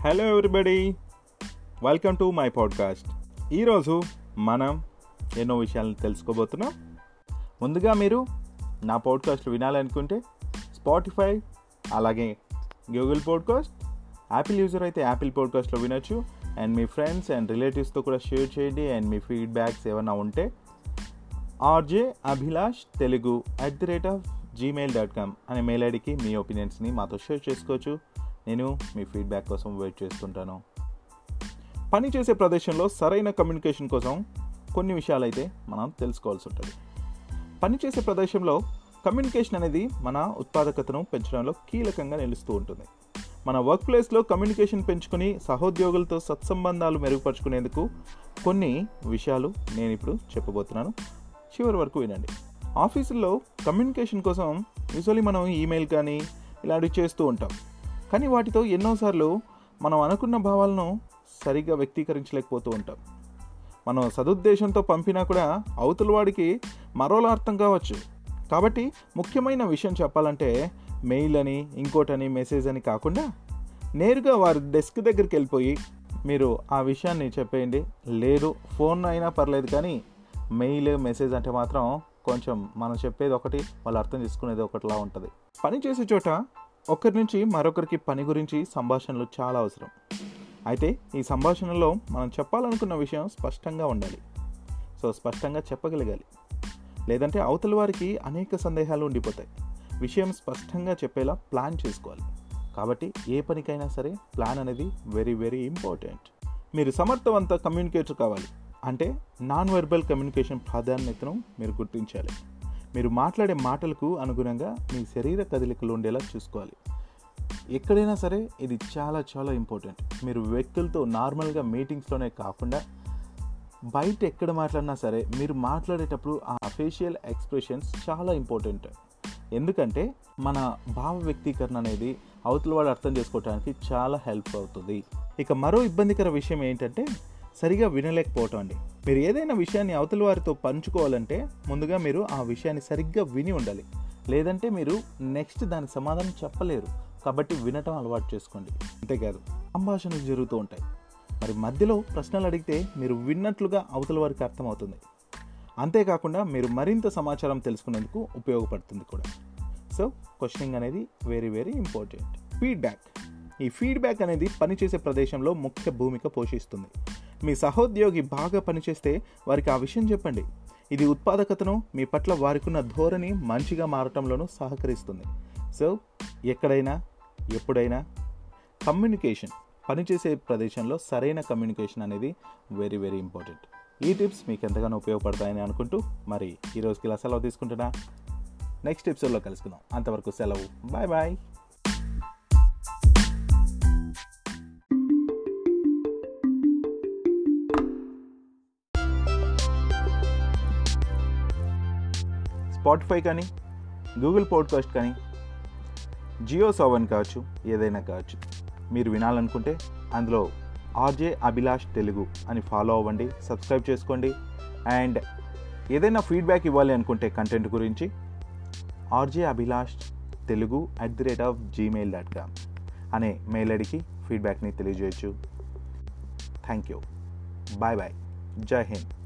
Hello everybody welcome to my podcast ఈరోజు మనం ఎన్నో విషయాలను తెలుసుకోబోతున్నాం. ముందుగా మీరు నా పాడ్కాస్ట్ వినాలనుకుంటే స్పాటిఫై అలాగే గూగుల్ పాడ్కాస్ట్ యాపిల్ యూజర్ అయితే యాపిల్ పాడ్కాస్ట్లో వినొచ్చు. అండ్ మీ ఫ్రెండ్స్ అండ్ రిలేటివ్స్తో కూడా షేర్ చేయండి. అండ్ మీ ఫీడ్బ్యాక్స్ ఏమైనా ఉంటే RJ Abhilash Telugu at the rate of Gmail dot com అనే మెయిల్ ఐడికి మీ ఒపీనియన్స్ని మాతో షేర్ చేసుకోవచ్చు. నేను మీ ఫీడ్బ్యాక్ కోసం వెయిట్ చేస్తుంటాను. పని చేసే ప్రదేశంలో సరైన కమ్యూనికేషన్ కోసం కొన్ని విషయాలైతే మనం తెలుసుకోవాల్సి ఉంటుంది. పని చేసే ప్రదేశంలో కమ్యూనికేషన్ అనేది మన ఉత్పాదకతను పెంచడంలో కీలకంగా నిలుస్తూ ఉంటుంది. మన వర్క్ ప్లేస్లో కమ్యూనికేషన్ పెంచుకొని సహోద్యోగులతో సత్సంబంధాలు మెరుగుపరుచుకునేందుకు కొన్ని విషయాలు నేను ఇప్పుడు చెప్పబోతున్నాను. చివరి వరకు వినండి. ఆఫీసుల్లో కమ్యూనికేషన్ కోసం యూజువలీ మనం ఈమెయిల్ కానీ ఇలాంటివి చేస్తూ ఉంటాం. కానీ వాటితో ఎన్నోసార్లు మనం అనుకున్న భావాలను సరిగ్గా వ్యక్తీకరించలేకపోతూ ఉంటాం. మనం సదుద్దేశంతో పంపినా కూడా అవతల వాడికి మరోలా అర్థం కావచ్చు. కాబట్టి ముఖ్యమైన విషయం చెప్పాలంటే మెయిల్ అని ఇంకోటని మెసేజ్ అని కాకుండా నేరుగా వారి డెస్క్ దగ్గరికి వెళ్ళిపోయి మీరు ఆ విషయాన్ని చెప్పేయండి. లేదు ఫోన్ అయినా పర్లేదు కానీ మెయిల్ మెసేజ్ అంటే మాత్రం కొంచెం మనం చెప్పేది ఒకటి వాళ్ళు అర్థం చేసుకునేది ఒకటిలా ఉంటుంది. పని చేసే చోట ఒకరి నుంచి మరొకరికి పని గురించి సంభాషణలు చాలా అవసరం. అయితే ఈ సంభాషణలో మనం చెప్పాలనుకున్న విషయం స్పష్టంగా ఉండాలి. సో స్పష్టంగా చెప్పగలగాలి. లేదంటే అవతల వారికి అనేక సందేహాలు ఉండిపోతాయి. విషయం స్పష్టంగా చెప్పేలా ప్లాన్ చేసుకోవాలి. కాబట్టి ఏ పనికైనా సరే ప్లాన్ అనేది వెరీ వెరీ ఇంపార్టెంట్. మీరు సమర్థవంత కమ్యూనికేటర్ కావాలి. అంటే నాన్ వెర్బల్ కమ్యూనికేషన్ ప్రాధాన్యతను మీరు గుర్తించాలి. మీరు మాట్లాడే మాటలకు అనుగుణంగా మీ శరీర కదలికలు ఉండేలా చూసుకోవాలి. ఎక్కడైనా సరే ఇది చాలా చాలా ఇంపార్టెంట్ మీరు వ్యక్తులతో నార్మల్గా మీటింగ్స్లోనే కాకుండా బయట ఎక్కడ మాట్లాడినా సరే మీరు మాట్లాడేటప్పుడు ఆ ఫేషియల్ ఎక్స్ప్రెషన్స్ చాలా ఇంపార్టెంట్ ఎందుకంటే మన భావ వ్యక్తీకరణ అనేది అవతల వాళ్ళు అర్థం చేసుకోవడానికి చాలా హెల్ప్ అవుతుంది. ఇక మరో ఇబ్బందికర విషయం ఏంటంటే సరిగా వినలేకపోవటం అండి మీరు ఏదైనా విషయాన్ని అవతల వారితో పంచుకోవాలంటే ముందుగా మీరు ఆ విషయాన్ని సరిగ్గా విని ఉండాలి. లేదంటే మీరు నెక్స్ట్ దాని సమాధానం చెప్పలేరు. కాబట్టి వినటం అలవాటు చేసుకోండి. అంతేకాదు సంభాషణలు జరుగుతూ ఉంటాయి. మరి మధ్యలో ప్రశ్నలు అడిగితే మీరు విన్నట్లుగా అవతల వారికి అర్థమవుతుంది. అంతేకాకుండా మీరు మరింత సమాచారం తెలుసుకునేందుకు ఉపయోగపడుతుంది కూడా. సో క్వశ్చనింగ్ అనేది వెరీ వెరీ ఇంపార్టెంట్ ఫీడ్బ్యాక్ ఈ ఫీడ్బ్యాక్ అనేది పనిచేసే ప్రదేశంలో ముఖ్య భూమిక పోషిస్తుంది. మీ సహోద్యోగి బాగా పనిచేస్తే వారికి ఆ విషయం చెప్పండి. ఇది ఉత్పాదకతను మీ పట్ల వారికున్న ధోరణి మంచిగా మారటంలోనూ సహకరిస్తుంది. సో ఎక్కడైనా ఎప్పుడైనా కమ్యూనికేషన్ పనిచేసే ప్రదేశంలో సరైన కమ్యూనికేషన్ అనేది వెరీ వెరీ ఇంపార్టెంట్. ఈ టిప్స్ మీకు ఎంతగానో ఉపయోగపడతాయని అనుకుంటూ మరి ఈరోజుకి ఇలా సెలవు తీసుకుంటున్నా. నెక్స్ట్ ఎపిసోడ్లో కలుసుకుందాం. అంతవరకు సెలవు. Bye bye. స్పాటిఫై కానీ గూగుల్ పాడ్కాస్ట్ కానీ జియో సెవెన్ కావచ్చు ఏదైనా కావచ్చు. మీరు వినాలనుకుంటే అందులో ఆర్జే అభిలాష్ తెలుగు అని ఫాలో అవ్వండి సబ్స్క్రైబ్ చేసుకోండి. అండ్ ఏదైనా ఫీడ్బ్యాక్ ఇవ్వాలి అనుకుంటే కంటెంట్ గురించి RJ Abhilash Telugu at the rate of Gmail dot com అనే మెయిల్ ఐడికి ఫీడ్బ్యాక్ని తెలియజేయచ్చు. Thank you bye bye Jai Hind